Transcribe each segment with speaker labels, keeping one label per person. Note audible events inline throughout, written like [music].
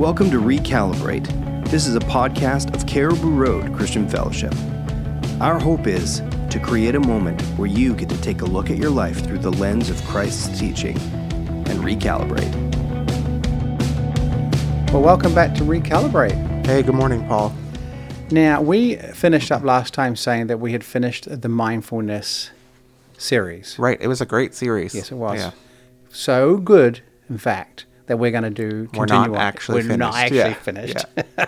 Speaker 1: Welcome to Recalibrate. This is a podcast of Caribou Road Christian Fellowship. Our hope is to create a moment where you get to take a look at your life through the lens of Christ's teaching and recalibrate.
Speaker 2: Well, welcome back to Recalibrate.
Speaker 3: Hey, good morning, Paul.
Speaker 2: Now, we finished up last time saying that we had finished the mindfulness series.
Speaker 3: Right, it was a great series.
Speaker 2: Yes, it was.
Speaker 3: Yeah.
Speaker 2: So good, in fact, that we're going to do.
Speaker 3: We're
Speaker 2: continue
Speaker 3: not
Speaker 2: on.
Speaker 3: actually
Speaker 2: We're not
Speaker 3: finished.
Speaker 2: actually
Speaker 3: Yeah,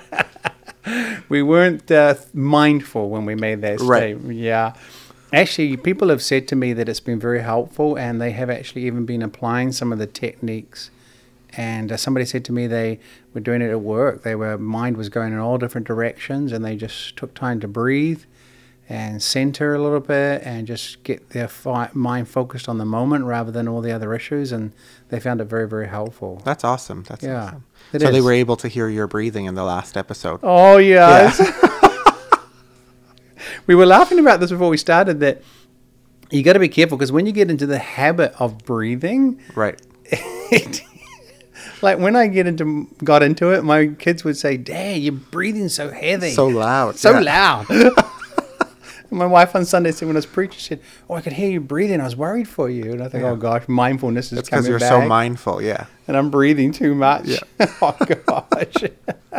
Speaker 2: finished. [laughs] we weren't uh, mindful when we made that
Speaker 3: Right.
Speaker 2: statement. Yeah. Actually, people have said to me that it's been very helpful, and they have actually even been applying some of the techniques. And uh, somebody said to me they were doing it at work. They were mind was going in all different directions, and they just took time to breathe and center a little bit, and just get their fi- mind focused on the moment rather than all the other issues. And they found it very, very helpful.
Speaker 3: That's awesome. That's
Speaker 2: Yeah,
Speaker 3: awesome.
Speaker 2: it
Speaker 3: so they were able to hear your breathing in the last episode.
Speaker 2: Oh yeah.
Speaker 3: Yeah. [laughs]
Speaker 2: we were laughing about this before we started that you got to be careful because when you get into the habit of breathing,
Speaker 3: Right. [laughs]
Speaker 2: like when I get into got into it, my kids would say, "Dad, you're breathing so heavy,
Speaker 3: So loud.
Speaker 2: so
Speaker 3: yeah.
Speaker 2: loud." [laughs] my wife on Sunday said when I was preaching, she said, "Oh, I could hear you breathing. I was worried for you." And I think,
Speaker 3: Yeah.
Speaker 2: "Oh gosh, mindfulness is
Speaker 3: It's because you're
Speaker 2: back,
Speaker 3: so mindful. Yeah.
Speaker 2: and I'm breathing too much."
Speaker 3: Yeah. [laughs]
Speaker 2: oh gosh.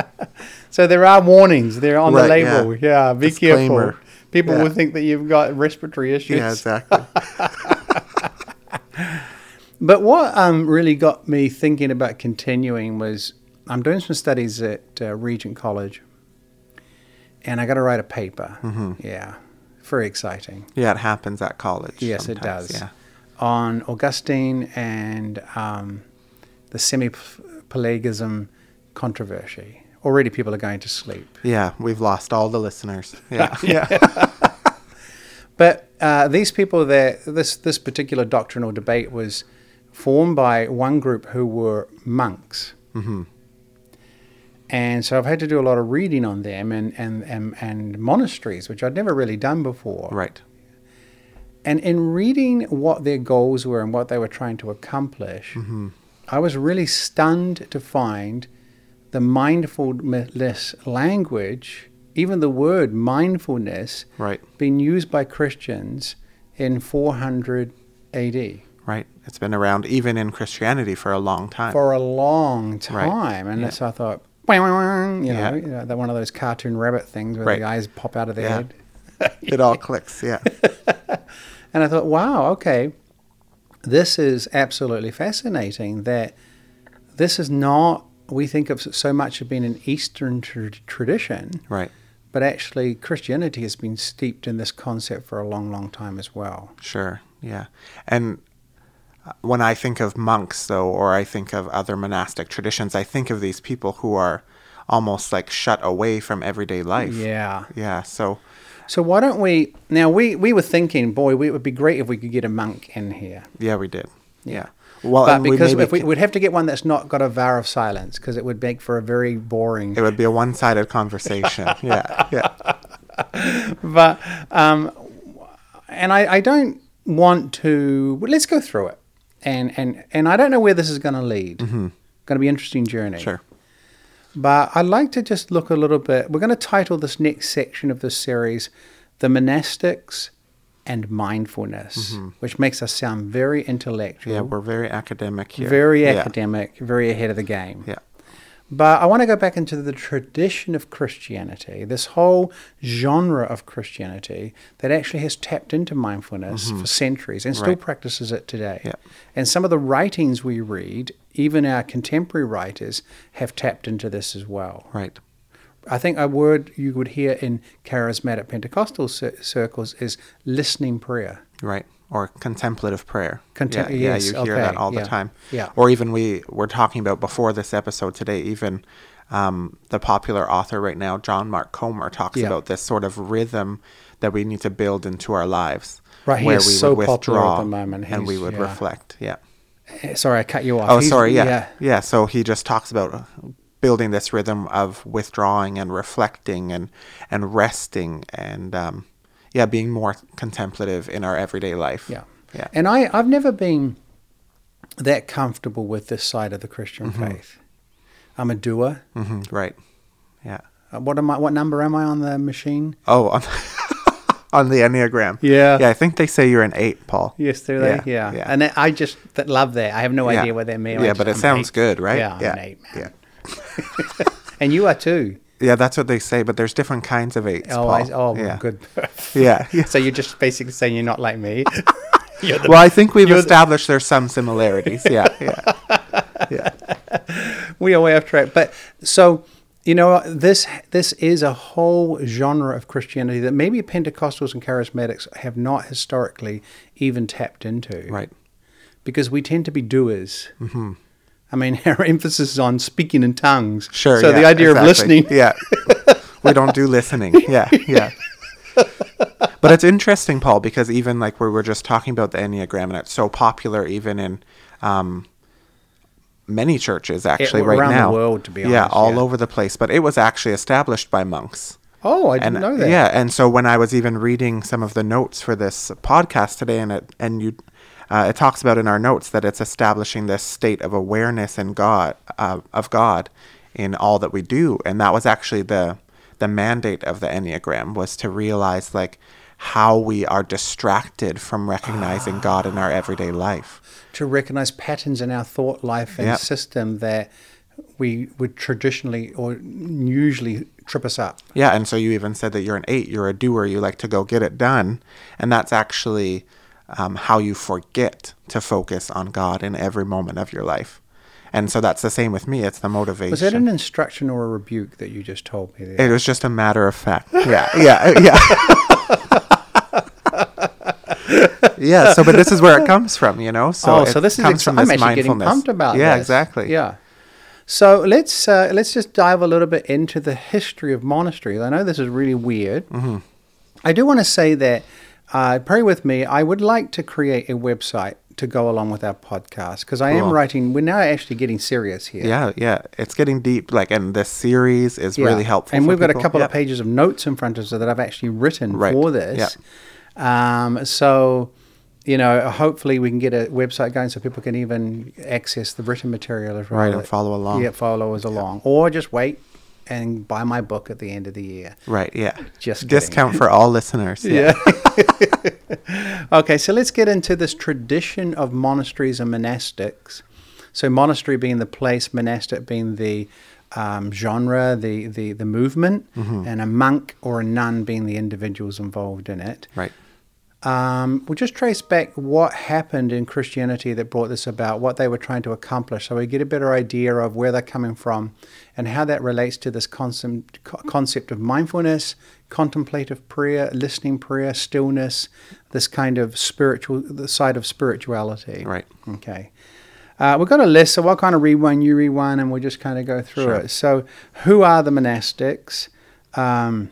Speaker 2: [laughs] so there are warnings. They're on the
Speaker 3: Right, yeah.
Speaker 2: label. Yeah, be
Speaker 3: Disclaimer.
Speaker 2: careful. People
Speaker 3: Yeah.
Speaker 2: will think that you've got respiratory issues.
Speaker 3: Yeah, exactly. [laughs]
Speaker 2: But what um, really got me thinking about continuing was I'm doing some studies at uh, Regent College, and I got to write a paper.
Speaker 3: Mm-hmm.
Speaker 2: Yeah, very exciting.
Speaker 3: yeah, it happens at college.
Speaker 2: Yes, it does.
Speaker 3: Yeah.
Speaker 2: On Augustine and um, the semi-pelagism controversy. Already, people are going to sleep.
Speaker 3: Yeah, we've lost all the listeners. [laughs] Yeah. yeah. [laughs]
Speaker 2: But uh, these people, there, this this particular doctrinal debate was formed by one group who were monks,
Speaker 3: hmm
Speaker 2: and so I've had to do a lot of reading on them and and and, and monasteries, which I'd never really done before.
Speaker 3: Right.
Speaker 2: And in reading what their goals were and what they were trying to accomplish,
Speaker 3: Mm-hmm.
Speaker 2: I was really stunned to find the mindfulness language, even the word mindfulness,
Speaker 3: Right.
Speaker 2: being used by Christians in 400 AD
Speaker 3: Right. It's been around even in Christianity for a long time.
Speaker 2: for a long time. Right. And
Speaker 3: Yeah.
Speaker 2: so I thought, you know,
Speaker 3: Yeah.
Speaker 2: you know, that one of those cartoon rabbit things where
Speaker 3: Right.
Speaker 2: the eyes pop out of their
Speaker 3: Yeah.
Speaker 2: head. [laughs]
Speaker 3: it all clicks. Yeah. [laughs]
Speaker 2: And I thought, wow, okay, this is absolutely fascinating that this is not, we think of so much of being an Eastern tr- tradition,
Speaker 3: Right.
Speaker 2: but actually Christianity has been steeped in this concept for a long, long time as well.
Speaker 3: Sure. Yeah. And when I think of monks, though, or I think of other monastic traditions, I think of these people who are almost like shut away from everyday life.
Speaker 2: Yeah.
Speaker 3: Yeah. So,
Speaker 2: So why don't we, now we, we were thinking, boy, we, it would be great if we could get a monk in here.
Speaker 3: yeah, we did.
Speaker 2: Yeah.
Speaker 3: Well,
Speaker 2: but
Speaker 3: we
Speaker 2: because
Speaker 3: maybe
Speaker 2: if we, would have to get one that's not got a vow of silence, because it would make for a very boring
Speaker 3: it would be a one-sided conversation. [laughs] yeah. Yeah.
Speaker 2: but um, and I, I don't want to. Let's go through it, and and and I don't know where this is going to lead. Mm-hmm. Going to be an interesting journey.
Speaker 3: Sure.
Speaker 2: But I'd like to just look a little bit. We're going to title this next section of this series, "The Monastics and Mindfulness," mm-hmm. which makes us sound very intellectual,
Speaker 3: Yeah. We're very academic here.
Speaker 2: very
Speaker 3: Yeah.
Speaker 2: academic, very ahead of the game.
Speaker 3: Yeah.
Speaker 2: But I want to go back into the tradition of Christianity, this whole genre of Christianity that actually has tapped into mindfulness for centuries and still
Speaker 3: Mm-hmm. Right.
Speaker 2: practices it today.
Speaker 3: Yeah.
Speaker 2: And some of the writings we read, even our contemporary writers, have tapped into this as well.
Speaker 3: Right.
Speaker 2: I think a word you would hear in charismatic Pentecostal circles is listening prayer.
Speaker 3: Right. Or contemplative prayer.
Speaker 2: Contem-
Speaker 3: yeah,
Speaker 2: yes,
Speaker 3: yeah, you hear that
Speaker 2: okay,
Speaker 3: all
Speaker 2: yeah,
Speaker 3: the time.
Speaker 2: yeah.
Speaker 3: Or even we were talking about before this episode today, even um, the popular author right now, John Mark Comer, talks
Speaker 2: Yeah.
Speaker 3: about this sort of rhythm that we need to build into our lives.
Speaker 2: Right, he
Speaker 3: where
Speaker 2: is
Speaker 3: we
Speaker 2: so
Speaker 3: would
Speaker 2: withdraw at the moment.
Speaker 3: and we would reflect. Yeah.
Speaker 2: Eh, Sorry, I cut you off.
Speaker 3: Oh,
Speaker 2: He's-
Speaker 3: sorry. Yeah. yeah. So he just talks about building this rhythm of withdrawing and reflecting and and resting and um, yeah, being more contemplative in our everyday life.
Speaker 2: Yeah.
Speaker 3: Yeah.
Speaker 2: And I, I've never been that comfortable with this side of the Christian
Speaker 3: Mm-hmm.
Speaker 2: faith. I'm a doer.
Speaker 3: hmm Right. Yeah.
Speaker 2: Uh, what am I? What number am I on the machine?
Speaker 3: Oh, on, [laughs] on the Enneagram.
Speaker 2: Yeah.
Speaker 3: Yeah, I think they say you're an eight, Paul.
Speaker 2: Yes, do they?
Speaker 3: Yeah,
Speaker 2: Yeah.
Speaker 3: yeah.
Speaker 2: And I just th- love that. I have no
Speaker 3: Yeah.
Speaker 2: idea what that means.
Speaker 3: Yeah,
Speaker 2: I
Speaker 3: but
Speaker 2: just-
Speaker 3: it
Speaker 2: I'm
Speaker 3: sounds
Speaker 2: eight.
Speaker 3: good, right?
Speaker 2: Yeah, I'm
Speaker 3: Yeah.
Speaker 2: an eight, man.
Speaker 3: Yeah. [laughs]
Speaker 2: And you are too.
Speaker 3: Yeah, that's what they say, but there's different kinds of eights.
Speaker 2: Oh, I, oh,
Speaker 3: yeah.
Speaker 2: good. [laughs]
Speaker 3: Yeah. yeah. [laughs]
Speaker 2: so you're just basically saying you're not like me. [laughs] The-
Speaker 3: Well, I think we've
Speaker 2: You're the-
Speaker 3: established there's some similarities. Yeah. Yeah. yeah.
Speaker 2: we are way off track. But so you know, this this is a whole genre of Christianity that maybe Pentecostals and Charismatics have not historically even tapped into.
Speaker 3: Right.
Speaker 2: Because we tend to be doers. Mm-hmm. I mean, [laughs] our emphasis is on speaking in tongues.
Speaker 3: Sure.
Speaker 2: So the
Speaker 3: yeah,
Speaker 2: idea of listening.
Speaker 3: Yeah. [laughs] we don't do listening. Yeah. Yeah. But it's interesting, Paul, because even like we were just talking about the Enneagram, and it's so popular even in um, many churches actually right
Speaker 2: around the world, to be
Speaker 3: Yeah, all
Speaker 2: yeah.
Speaker 3: over the place. But it was actually established by monks.
Speaker 2: Oh, I didn't
Speaker 3: and
Speaker 2: know that.
Speaker 3: yeah, and so when I was even reading some of the notes for this podcast today, and it and you, uh, it talks about in our notes that it's establishing this state of awareness in God uh, of God in all that we do, and that was actually the the mandate of the Enneagram was to realize like how we are distracted from recognizing God in our everyday life.
Speaker 2: to recognize patterns in our thought life and
Speaker 3: Yep.
Speaker 2: system that we would traditionally or usually trip us up.
Speaker 3: Yeah, and so you even said that you're an eight, you're a doer, you like to go get it done. And that's actually um, how you forget to focus on God in every moment of your life. And so that's the same with me. It's the motivation.
Speaker 2: Was that an instruction or a rebuke that you just told me there?
Speaker 3: it was just a matter of fact. Yeah, yeah, yeah. [laughs] yeah, so but this is where it comes from, you know? So
Speaker 2: oh, so this is exci-
Speaker 3: from
Speaker 2: I'm actually getting pumped about
Speaker 3: Yeah,
Speaker 2: this.
Speaker 3: exactly.
Speaker 2: Yeah. So let's uh, let's just dive a little bit into the history of monasteries. I know this is really weird.
Speaker 3: Mm-hmm.
Speaker 2: I do want to say that uh, pray with me. I would like to create a website to go along with our podcast because I am writing. We're now actually getting serious here.
Speaker 3: Yeah, yeah. It's getting deep. Like, and this series is
Speaker 2: Yeah.
Speaker 3: really helpful.
Speaker 2: And we've got a couple
Speaker 3: Yeah.
Speaker 2: of pages of notes in front of us that I've actually written
Speaker 3: Right.
Speaker 2: for this. Um, so, you know, hopefully we can get a website going so people can even access the written material as well.
Speaker 3: Right, and follow along.
Speaker 2: Yeah, follow us along. Or just wait and buy my book at the end of the year.
Speaker 3: Right, yeah.
Speaker 2: Just kidding.
Speaker 3: discount for all listeners. Yeah. [laughs]
Speaker 2: okay, so let's get into this tradition of monasteries and monastics. So, monastery being the place, monastic being the um, genre, the, the, the movement,
Speaker 3: Mm-hmm.
Speaker 2: and a monk or a nun being the individuals involved in it.
Speaker 3: Right.
Speaker 2: Um, we'll just trace back what happened in Christianity that brought this about, what they were trying to accomplish, so we get a better idea of where they're coming from and how that relates to this concept, concept of mindfulness, contemplative prayer, listening prayer, stillness, this kind of spiritual, the side of spirituality.
Speaker 3: Right.
Speaker 2: Okay. Uh, we've got a list, so I'll kind of read one, you read one, and we'll just kind of go through
Speaker 3: Sure.
Speaker 2: it. So, who are the monastics? Um,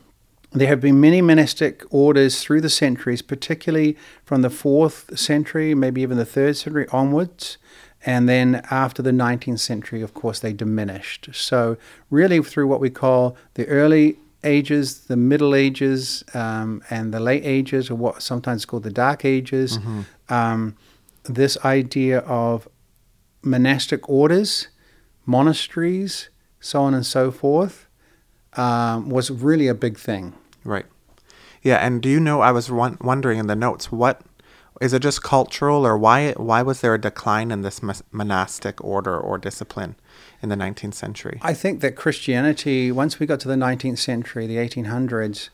Speaker 2: there have been many monastic orders through the centuries, particularly from the fourth century, maybe even the third century onwards. And then after the 19th century, of course, they diminished. So, really, through what we call the early ages, the middle ages, um, and the late ages, or what sometimes called the dark ages, um, this idea of monastic orders, monasteries, so on and so forth, um, was really a big thing.
Speaker 3: Right. Yeah, and do you know? I was won- wondering in the notes, what is it? Just cultural, or why? Why was there a decline in this monastic order or discipline in the 19th century?
Speaker 2: I think that Christianity, once we got to the 19th century, the 1800s,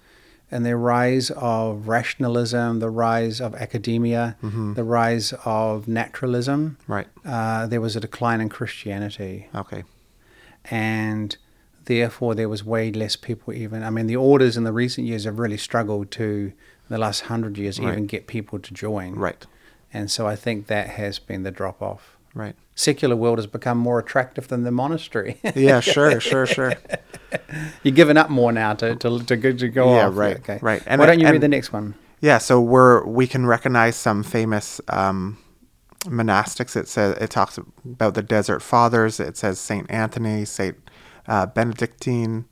Speaker 2: and the rise of rationalism, the rise of academia, the rise of naturalism,
Speaker 3: Right.
Speaker 2: uh, there was a decline in Christianity.
Speaker 3: Okay.
Speaker 2: and therefore there was way less people even i mean the orders in the recent years have really struggled to the last hundred years
Speaker 3: Right.
Speaker 2: even get people to join
Speaker 3: Right.
Speaker 2: and so i think that has been the drop off
Speaker 3: Right.
Speaker 2: secular world has become more attractive than the monastery [laughs]
Speaker 3: Yeah. Sure. Sure. Sure. [laughs]
Speaker 2: you're giving up more now to to, to, go, to go
Speaker 3: Yeah,
Speaker 2: off
Speaker 3: right,
Speaker 2: okay
Speaker 3: right. And
Speaker 2: why don't you read the next one
Speaker 3: Yeah, so we're we can recognize some famous um, monastics. It says it talks about the Desert Fathers. It says Saint Anthony, Saint uh, Benedictine,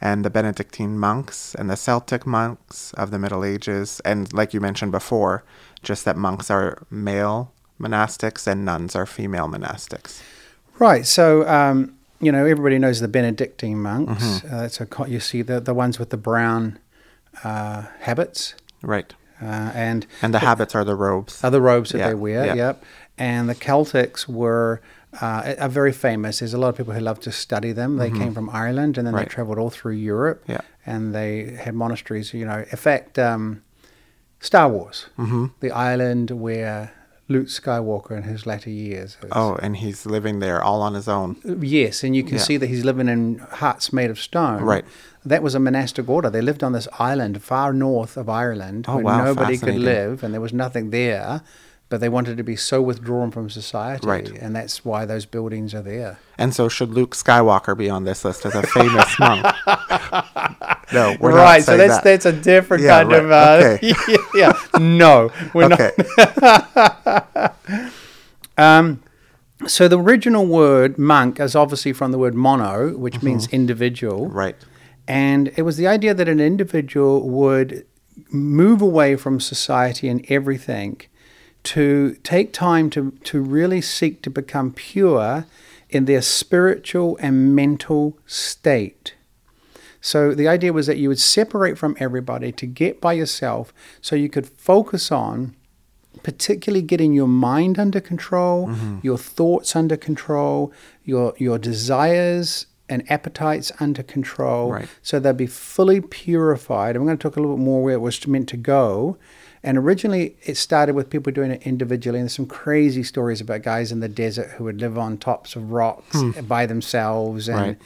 Speaker 3: and the Benedictine monks and the Celtic monks of the Middle Ages. And like you mentioned before, just that monks are male monastics and nuns are female monastics.
Speaker 2: Right. So um, you know, everybody knows the Benedictine monks.
Speaker 3: Mm-hmm.
Speaker 2: Uh, it's a you see the the ones with the brown uh, habits,
Speaker 3: Right.
Speaker 2: uh, and
Speaker 3: And the habits are the robes.
Speaker 2: other robes that
Speaker 3: Yeah,
Speaker 2: they wear.
Speaker 3: yeah.
Speaker 2: Yep. And the Celtics were uh, are very famous. There's a lot of people who love to study them. They came from Ireland and then
Speaker 3: Mm-hmm. Right.
Speaker 2: they traveled all through Europe.
Speaker 3: Yeah.
Speaker 2: And they had monasteries. You know, in fact, um, Star Wars,
Speaker 3: Mm-hmm.
Speaker 2: the island where Luke Skywalker in his latter years. Is.
Speaker 3: Oh, and he's living there all on his own.
Speaker 2: Yes, and you can
Speaker 3: Yeah.
Speaker 2: see that he's living in huts made of stone.
Speaker 3: Right.
Speaker 2: That was a monastic order. They lived on this island far north of Ireland
Speaker 3: Oh,
Speaker 2: where
Speaker 3: wow,
Speaker 2: nobody could live and there was nothing there, but they wanted to be so withdrawn from society.
Speaker 3: Right.
Speaker 2: And that's why those buildings are there.
Speaker 3: And so, should Luke Skywalker be on this list as a famous [laughs] monk? no, we're
Speaker 2: right,
Speaker 3: not
Speaker 2: so that's
Speaker 3: that.
Speaker 2: that's a different
Speaker 3: Yeah,
Speaker 2: kind of
Speaker 3: right,
Speaker 2: uh, [laughs] yeah. No, we're not.
Speaker 3: okay. [laughs]
Speaker 2: Um, so the original word monk is obviously from the word mono, which means individual.
Speaker 3: Mm-hmm. right.
Speaker 2: And it was the idea that an individual would move away from society and everything to take time to, to really seek to become pure in their spiritual and mental state. So the idea was that you would separate from everybody to get by yourself so you could focus on particularly getting your mind under control, mm-hmm. your thoughts under control, your your desires and appetites under control,
Speaker 3: Right.
Speaker 2: so they'll be fully purified. I'm going to talk a little bit more where it was meant to go. And originally, it started with people doing it individually. And there's some crazy stories about guys in the desert who would live on tops of rocks by themselves, and
Speaker 3: Right.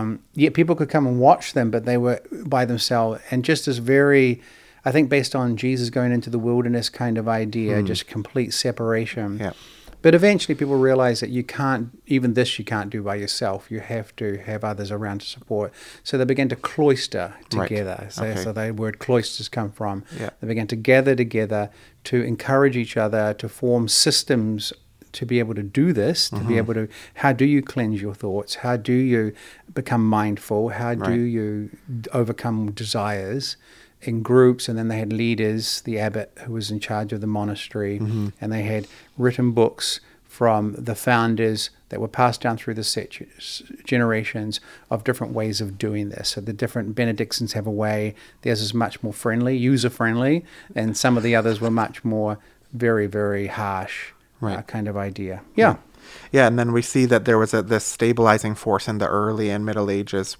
Speaker 2: um, yet people could come and watch them, but they were by themselves. And just as very, I think, based on Jesus going into the wilderness kind of idea, just complete separation.
Speaker 3: Yeah.
Speaker 2: But eventually, people realize that you can't, even this, you can't do by yourself. You have to have others around to support. So they began to cloister
Speaker 3: Right.
Speaker 2: together. So,
Speaker 3: Okay.
Speaker 2: so the word cloisters come from.
Speaker 3: Yeah.
Speaker 2: They began to gather together to encourage each other to form systems to be able to do this, to
Speaker 3: Mm-hmm.
Speaker 2: be able to, how do you cleanse your thoughts? How do you become mindful? How do
Speaker 3: Right.
Speaker 2: you overcome desires? In groups, and then they had leaders, the abbot who was in charge of the monastery,
Speaker 3: Mm-hmm.
Speaker 2: and they had written books from the founders that were passed down through the set- generations of different ways of doing this. So the different Benedictines have a way. Theirs is much more friendly, user friendly, and some of the others were much more very, very harsh uh, kind of idea. Yeah.
Speaker 3: Yeah, and then we see that there was a, this stabilizing force in the early and Middle Ages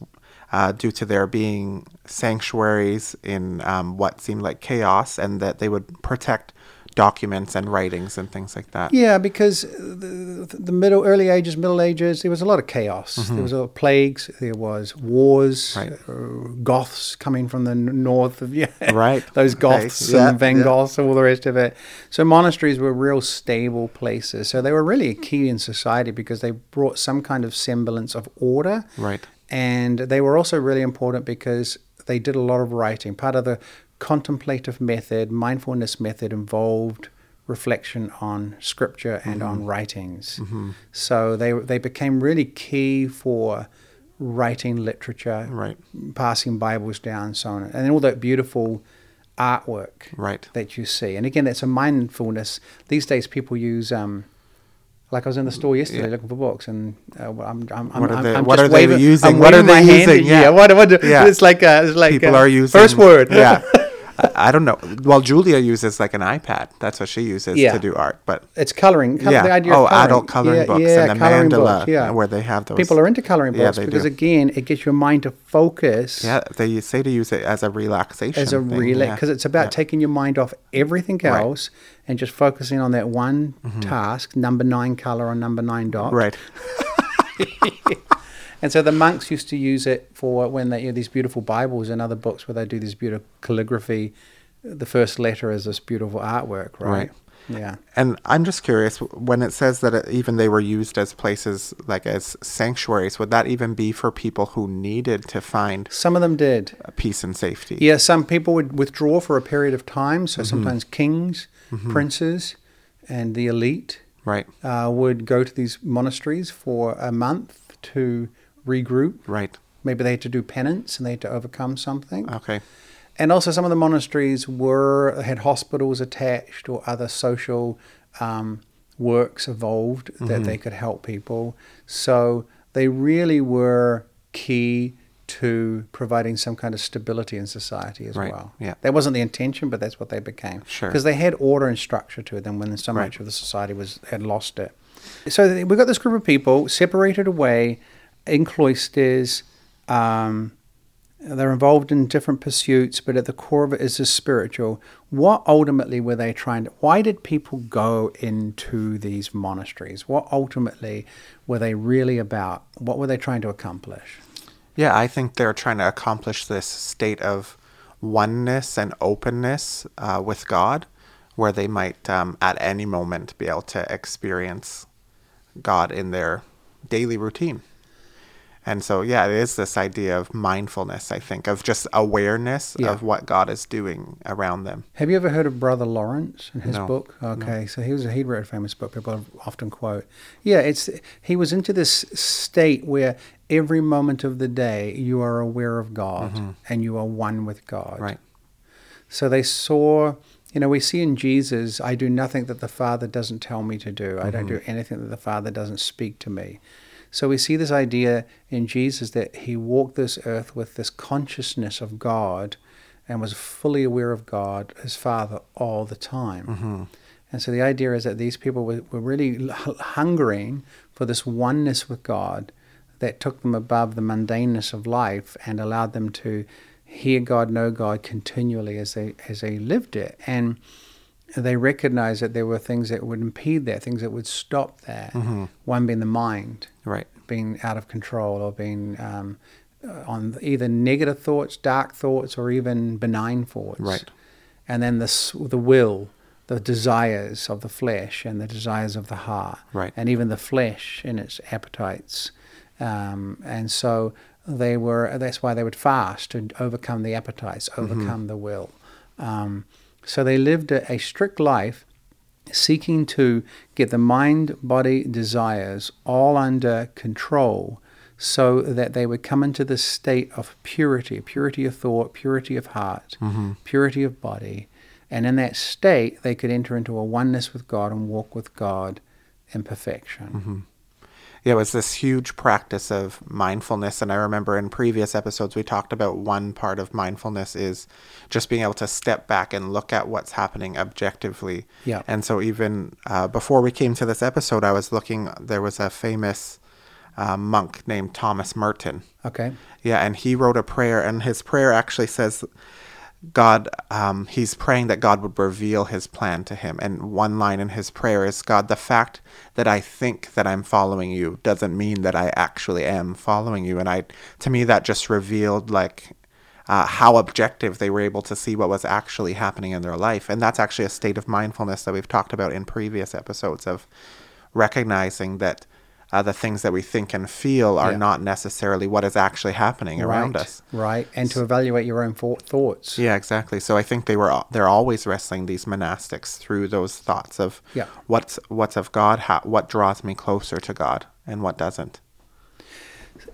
Speaker 3: uh, due to there being sanctuaries in um, what seemed like chaos, and that they would protect documents and writings and things like that.
Speaker 2: Yeah, because the, the middle, early ages, middle ages, there was a lot of chaos. There was a lot of plagues. There was wars.
Speaker 3: Right.
Speaker 2: uh, Goths coming from the north of [laughs] yeah,
Speaker 3: Right.
Speaker 2: Those Goths
Speaker 3: Yeah,
Speaker 2: and Van
Speaker 3: yeah.
Speaker 2: Goths, all the rest of it. So monasteries were real stable places. So they were really a key in society because they brought some kind of semblance of order.
Speaker 3: Right.
Speaker 2: And they were also really important because they did a lot of writing. Part of the contemplative method, mindfulness method, involved reflection on scripture and on writings. So they they became really key for writing literature,
Speaker 3: Right.
Speaker 2: passing Bibles down, so on, and then all that beautiful artwork
Speaker 3: Right.
Speaker 2: that you see. And again, it's a mindfulness. These days, people use. Um, like I was in the store yesterday
Speaker 3: Yeah.
Speaker 2: looking for books, and uh, I'm, I'm, I'm,
Speaker 3: are
Speaker 2: I'm,
Speaker 3: they-
Speaker 2: I'm
Speaker 3: what
Speaker 2: just
Speaker 3: are they using?
Speaker 2: I'm
Speaker 3: What are they using?
Speaker 2: at-
Speaker 3: Yeah.
Speaker 2: what, what,
Speaker 3: Yeah.
Speaker 2: It's like uh it's like
Speaker 3: People
Speaker 2: uh,
Speaker 3: are using
Speaker 2: first word.
Speaker 3: Yeah, [laughs] I, don't know. Well, Julia uses like an iPad. That's what she uses
Speaker 2: Yeah.
Speaker 3: to do art. But
Speaker 2: It's coloring. Color,
Speaker 3: yeah,
Speaker 2: The idea
Speaker 3: oh,
Speaker 2: of coloring.
Speaker 3: adult coloring
Speaker 2: yeah,
Speaker 3: books
Speaker 2: yeah,
Speaker 3: and the mandala,
Speaker 2: books, yeah.
Speaker 3: where they have those.
Speaker 2: People are into coloring books because
Speaker 3: do.
Speaker 2: again, it gets your mind to focus
Speaker 3: Yeah, they say to use it as a relaxation.
Speaker 2: as a
Speaker 3: yeah.
Speaker 2: because it's about taking your mind off everything
Speaker 3: Right. Mm-hmm.
Speaker 2: else and just focusing on that one task, number nine color on number nine dot.
Speaker 3: Right. [laughs]
Speaker 2: And so the monks used to use it for when they you know, these beautiful Bibles and other books where they do this beautiful calligraphy. The first letter is this beautiful artwork, right?
Speaker 3: Right.
Speaker 2: Yeah.
Speaker 3: And I'm just curious when it says that it, even they were used as places like as sanctuaries, would that even be for people who needed to find
Speaker 2: Some of them did.
Speaker 3: peace and safety?
Speaker 2: Yeah, some people would withdraw for a period of time. So
Speaker 3: Mm-hmm.
Speaker 2: sometimes kings, princes, and the elite
Speaker 3: Right.
Speaker 2: uh, would go to these monasteries for a month to regroup.
Speaker 3: Right.
Speaker 2: Maybe they had to do penance and they had to overcome something.
Speaker 3: Okay.
Speaker 2: And also, some of the monasteries were had hospitals attached or other social um, works evolved that they could help people. So they really were key to providing some kind of stability in society as
Speaker 3: Right,
Speaker 2: well.
Speaker 3: yeah.
Speaker 2: That wasn't the intention, but that's what they became.
Speaker 3: Sure.
Speaker 2: Because they had order and structure to them when so
Speaker 3: Right.
Speaker 2: much of the society was had lost it. So we've got this group of people separated away in cloisters. Um, they're involved in different pursuits, but at the core of it is the spiritual. What ultimately were they trying to? Why did people go into these monasteries? What ultimately were they really about? What were they trying to accomplish?
Speaker 3: Yeah, I think they're trying to accomplish this state of oneness and openness uh, with God, where they might um, at any moment be able to experience God in their daily routine. And so, yeah, it is this idea of mindfulness, I think, of just awareness
Speaker 2: Yeah.
Speaker 3: of what God is doing around them.
Speaker 2: Have you ever heard of Brother Lawrence and his
Speaker 3: No,
Speaker 2: book? Okay, so he was he wrote a famous book people often quote. Yeah, it's he was into this state where every moment of the day you are aware of God mm-hmm. and you are one with God.
Speaker 3: Right.
Speaker 2: So they saw, you know, we see in Jesus, I do nothing that the Father doesn't tell me to do. I don't mm-hmm. do anything that the Father doesn't speak to me. So we see this idea in Jesus that he walked this earth with this consciousness of God and was fully aware of God, his Father, all the time. Mm-hmm. And so the idea is that these people were, were really hungering for this oneness with God that took them above the mundaneness of life and allowed them to hear God, know God continually as they as they lived it. And they recognized that there were things that would impede that, things that would stop that. One being the mind,
Speaker 3: Right.
Speaker 2: being out of control or being um, uh, on either negative thoughts, dark thoughts, or even benign thoughts.
Speaker 3: Right.
Speaker 2: And then the the will, the desires of the flesh and the desires of the heart.
Speaker 3: Right.
Speaker 2: And even the flesh in its appetites. Um, and so they were. That's why they would fast to overcome the appetites, overcome the will. Um, so they lived a, a strict life seeking to get the mind, body, desires all under control so that they would come into this state of purity, purity of thought, purity of heart, mm-hmm. purity of body. And in that state, they could enter into a oneness with God and walk with God in perfection.
Speaker 3: Yeah, it was this huge practice of mindfulness. And I remember in previous episodes, we talked about one part of mindfulness is just being able to step back and look at what's happening objectively.
Speaker 2: Yeah.
Speaker 3: And so, even uh, before we came to this episode, I was looking, there was a famous uh, monk named Thomas Merton.
Speaker 2: Okay.
Speaker 3: Yeah, and he wrote a prayer, and his prayer actually says, God, um, he's praying that God would reveal his plan to him. And one line in his prayer is, God, the fact that I think that I'm following you doesn't mean that I actually am following you. And I, to me, that just revealed like uh, how objective they were able to see what was actually happening in their life. And that's actually a state of mindfulness that we've talked about in previous episodes of recognizing that uh, the things that we think and feel are
Speaker 2: Yeah.
Speaker 3: not necessarily what is actually happening around
Speaker 2: right.
Speaker 3: us.
Speaker 2: Right. And to evaluate your own thought thoughts.
Speaker 3: Yeah, exactly. So I think they were they're always wrestling these monastics through those thoughts of
Speaker 2: Yeah.
Speaker 3: what's what's of God, how, what draws me closer to God, and what doesn't.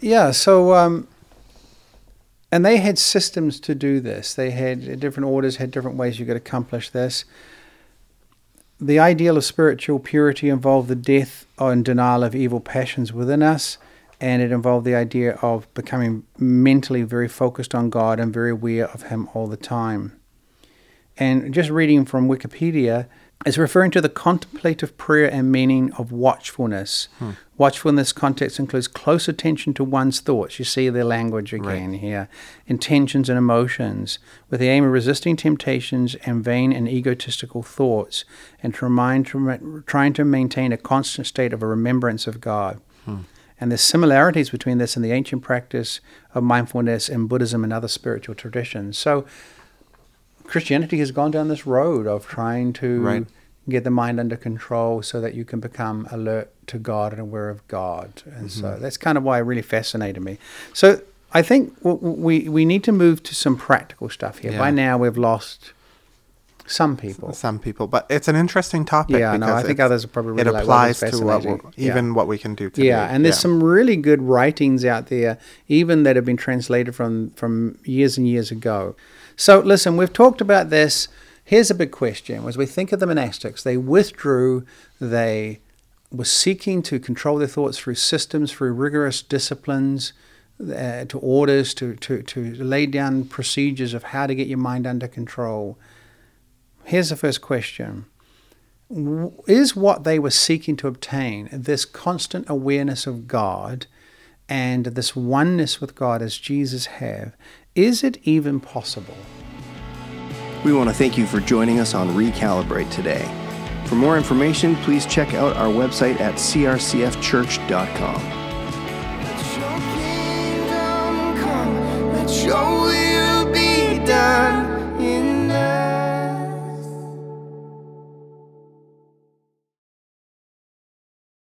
Speaker 2: Yeah, so um, and they had systems to do this. They had different orders, had different ways you could accomplish this. The ideal of spiritual purity involved the death and denial of evil passions within us, and it involved the idea of becoming mentally very focused on God and very aware of Him all the time. And just reading from Wikipedia, it's referring to the contemplative prayer and meaning of watchfulness. Hmm. Watchfulness context includes close attention to one's thoughts. You see the language again here. Intentions and emotions, with the aim of resisting temptations and vain and egotistical thoughts, and to remind, trying to maintain a constant state of a remembrance of God. Hmm. And there's similarities between this and the ancient practice of mindfulness in Buddhism and other spiritual traditions. So Christianity has gone down this road of trying to
Speaker 3: Right.
Speaker 2: get the mind under control so that you can become alert to God and aware of God. And so mm-hmm. that's kind of why it really fascinated me. So I think we we need to move to some practical stuff here. By now we've lost some people.
Speaker 3: Some people, but it's an interesting topic.
Speaker 2: Yeah, no, I think others are probably
Speaker 3: it
Speaker 2: like,
Speaker 3: applies
Speaker 2: that's
Speaker 3: to what we're.
Speaker 2: Yeah.
Speaker 3: even what we can do today.
Speaker 2: Yeah, and there's some really good writings out there, even that have been translated from from years and years ago. So listen, we've talked about this. Here's a big question: as we think of the monastics, they withdrew, they were seeking to control their thoughts through systems, through rigorous disciplines, uh, to orders, to, to, to lay down procedures of how to get your mind under control. Here's the first question Is what they were seeking to obtain, this constant awareness of God and this oneness with God as Jesus have, is it even possible?
Speaker 1: We want to thank you for joining us on Recalibrate today. For more information, please check out our website at crcfchurch.com.